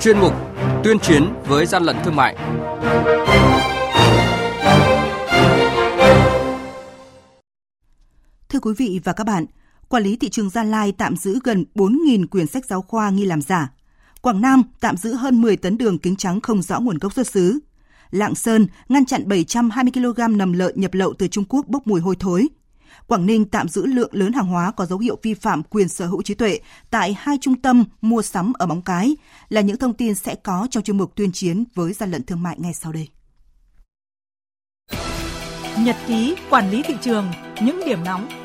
chuyên mục Tuyên chiến với gian lận thương mại. Thưa quý vị và các bạn, quản lý thị trường Gia Lai tạm giữ gần 4.000 quyển sách giáo khoa nghi làm giả. Quảng Nam tạm giữ hơn 10 tấn đường kính trắng không rõ nguồn gốc xuất xứ. Lạng Sơn ngăn chặn 720 kg nầm lợn nhập lậu từ Trung Quốc bốc mùi hôi thối. Quảng Ninh tạm giữ lượng lớn hàng hóa có dấu hiệu vi phạm quyền sở hữu trí tuệ tại hai trung tâm mua sắm ở Móng Cái là những thông tin sẽ có trong chuyên mục tuyên chiến với gian lận thương mại ngay sau đây. Nhật ký quản lý thị trường, những điểm nóng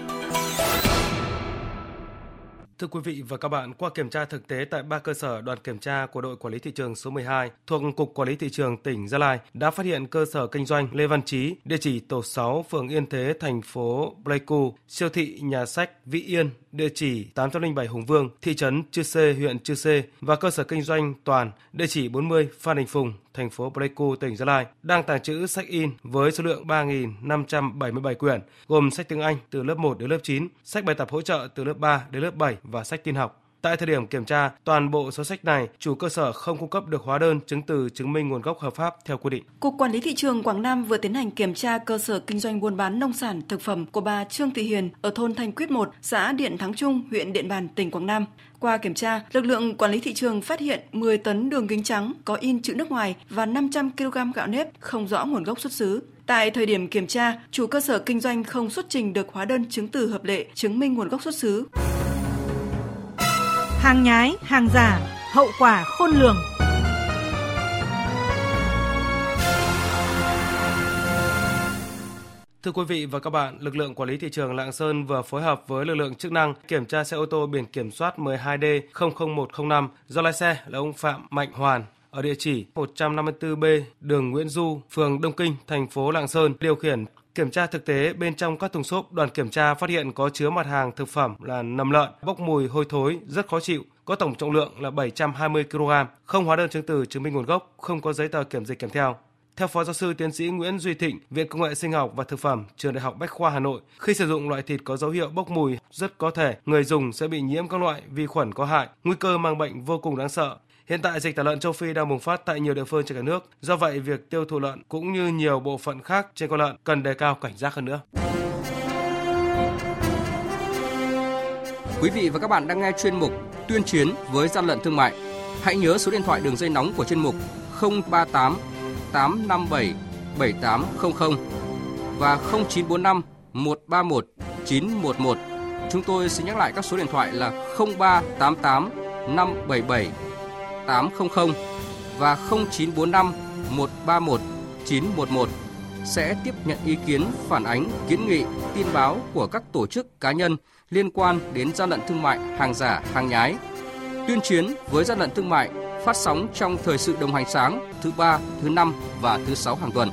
Thưa quý vị và các bạn, qua kiểm tra thực tế tại ba cơ sở đoàn kiểm tra của đội quản lý thị trường số 12 thuộc Cục Quản lý Thị trường tỉnh Gia Lai đã phát hiện cơ sở kinh doanh Lê Văn Chí, địa chỉ tổ 6, phường Yên Thế, thành phố Pleiku, siêu thị nhà sách Vĩ Yên, địa chỉ 807 Hùng Vương, thị trấn Chư Sê, huyện Chư Sê và cơ sở kinh doanh Toàn, địa chỉ 40 Phan Đình Phùng, thành phố Pleiku, tỉnh Gia Lai đang tàng trữ sách in với số lượng 3.577 quyển, gồm sách tiếng Anh từ lớp 1 đến lớp 9, sách bài tập hỗ trợ từ lớp 3 đến lớp 7 và sách tin học. Tại thời điểm kiểm tra, toàn bộ số sách này chủ cơ sở không cung cấp được hóa đơn chứng từ chứng minh nguồn gốc hợp pháp theo quy định. Cục Quản lý thị trường Quảng Nam vừa tiến hành kiểm tra cơ sở kinh doanh buôn bán nông sản thực phẩm của bà Trương Thị Hiền ở thôn Thanh Quyết 1, xã Điện Thắng Trung, huyện Điện Bàn, tỉnh Quảng Nam. Qua kiểm tra, lực lượng quản lý thị trường phát hiện 10 tấn đường kính trắng có in chữ nước ngoài và 500 kg gạo nếp không rõ nguồn gốc xuất xứ. Tại thời điểm kiểm tra, chủ cơ sở kinh doanh không xuất trình được hóa đơn chứng từ hợp lệ chứng minh nguồn gốc xuất xứ. Hàng nhái, hàng giả, hậu quả khôn lường. Thưa quý vị và các bạn, lực lượng quản lý thị trường Lạng Sơn vừa phối hợp với lực lượng chức năng kiểm tra xe ô tô biển kiểm soát 12D 00105 do lái xe là ông Phạm Mạnh Hoàn ở địa chỉ 154B đường Nguyễn Du, phường Đông Kinh, thành phố Lạng Sơn điều khiển Kiểm tra thực tế bên trong các thùng xốp, đoàn kiểm tra phát hiện có chứa mặt hàng thực phẩm là nầm lợn, bốc mùi hôi thối, rất khó chịu, có tổng trọng lượng là 720 kg, không hóa đơn chứng từ chứng minh nguồn gốc, không có giấy tờ kiểm dịch kèm theo. Theo Phó Giáo sư Tiến sĩ Nguyễn Duy Thịnh, Viện Công nghệ Sinh học và Thực phẩm, Trường Đại học Bách khoa Hà Nội, khi sử dụng loại thịt có dấu hiệu bốc mùi, rất có thể người dùng sẽ bị nhiễm các loại vi khuẩn có hại, nguy cơ mang bệnh vô cùng đáng sợ. Hiện tại dịch tả lợn châu Phi đang bùng phát tại nhiều địa phương trên cả nước. Do vậy, việc tiêu thụ lợn cũng như nhiều bộ phận khác trên con lợn cần đề cao cảnh giác hơn nữa. Quý vị và các bạn đang nghe chuyên mục Tuyên chiến với gian lận thương mại. Hãy nhớ số điện thoại đường dây nóng của chuyên mục 038 857 7800 và 0945 131 911. Chúng tôi xin nhắc lại các số điện thoại là 0388 577 800 và 0945 131 911 sẽ tiếp nhận ý kiến, phản ánh, kiến nghị, tin báo của các tổ chức cá nhân liên quan đến gian lận thương mại, hàng giả, hàng nhái. Tuyên chiến với gian lận thương mại phát sóng trong thời sự đồng hành sáng thứ ba, thứ năm và thứ sáu hàng tuần.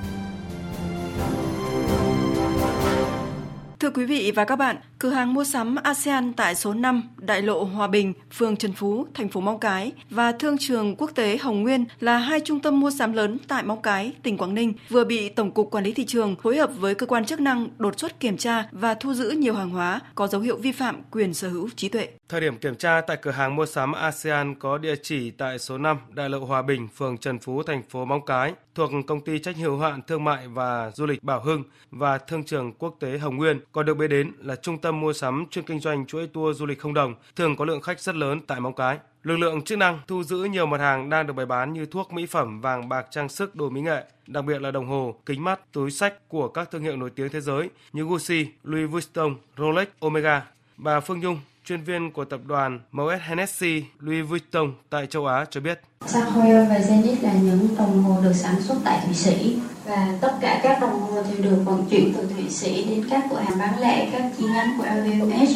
Thưa quý vị và các bạn, cửa hàng mua sắm ASEAN tại số 5 Đại lộ Hòa Bình, phường Trần Phú, thành phố Móng Cái và Thương trường Quốc tế Hồng Nguyên là hai trung tâm mua sắm lớn tại Móng Cái, tỉnh Quảng Ninh vừa bị Tổng cục Quản lý thị trường phối hợp với cơ quan chức năng đột xuất kiểm tra và thu giữ nhiều hàng hóa có dấu hiệu vi phạm quyền sở hữu trí tuệ. Thời điểm kiểm tra tại cửa hàng mua sắm ASEAN có địa chỉ tại số 5 Đại lộ Hòa Bình, phường Trần Phú, thành phố Móng Cái, thuộc công ty trách nhiệm hữu hạn thương mại và du lịch Bảo Hưng và Thương trường Quốc tế Hồng Nguyên, còn được biết đến là trung tâm mua sắm chuyên kinh doanh chuỗi tour du lịch không đồng, thường có lượng khách rất lớn tại Móng Cái. Lực lượng chức năng thu giữ nhiều mặt hàng đang được bày bán như thuốc mỹ phẩm, vàng bạc trang sức, đồ mỹ nghệ, đặc biệt là đồng hồ, kính mắt, túi sách của các thương hiệu nổi tiếng thế giới như Gucci, Louis Vuitton, Rolex, Omega. Bà Phương Nhung, chuyên viên của tập đoàn Moet Hennessy Louis Vuitton tại châu Á cho biết. Sapphire và Zenith là những đồng hồ được sản xuất tại Thụy Sĩ và tất cả các đồng hồ thì được vận chuyển từ Thụy Sĩ đến các cửa hàng bán lẻ, các chi nhánh của LVMH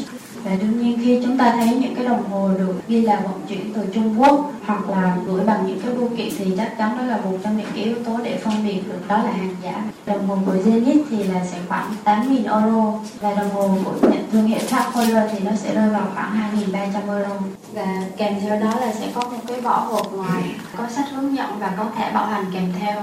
và đương nhiên khi chúng ta thấy những cái đồng hồ được ghi là vận chuyển từ Trung Quốc hoặc là gửi bằng những cái bưu kiện thì chắc chắn đó là một trong những cái yếu tố để phân biệt được đó là hàng giả. Đồng hồ của Zenith thì là sẽ khoảng 8.000 euro và đồng hồ của nhận thương hiệu Tag Heuer thì nó sẽ rơi vào khoảng 2.300 euro và kèm theo đó là sẽ có một cái vỏ hộp ngoài có sách hướng dẫn và có thẻ bảo hành kèm theo.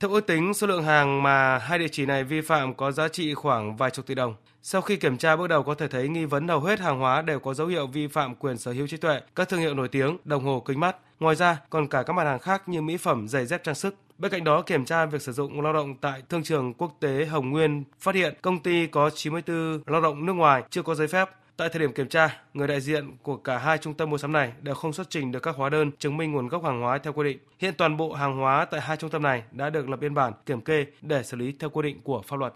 Theo ước tính, số lượng hàng mà hai địa chỉ này vi phạm có giá trị khoảng vài chục tỷ đồng. Sau khi kiểm tra bước đầu có thể thấy nghi vấn hầu hết hàng hóa đều có dấu hiệu vi phạm quyền sở hữu trí tuệ, các thương hiệu nổi tiếng, đồng hồ kính mắt. Ngoài ra, còn cả các mặt hàng khác như mỹ phẩm, giày dép trang sức. Bên cạnh đó, kiểm tra việc sử dụng lao động tại thương trường quốc tế Hồng Nguyên phát hiện công ty có 94 lao động nước ngoài chưa có giấy phép. Tại thời điểm kiểm tra, người đại diện của cả hai trung tâm mua sắm này đều không xuất trình được các hóa đơn chứng minh nguồn gốc hàng hóa theo quy định. Hiện toàn bộ hàng hóa tại hai trung tâm này đã được lập biên bản kiểm kê để xử lý theo quy định của pháp luật.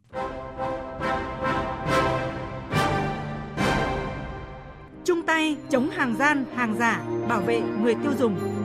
Chung tay chống hàng gian, hàng giả, bảo vệ người tiêu dùng.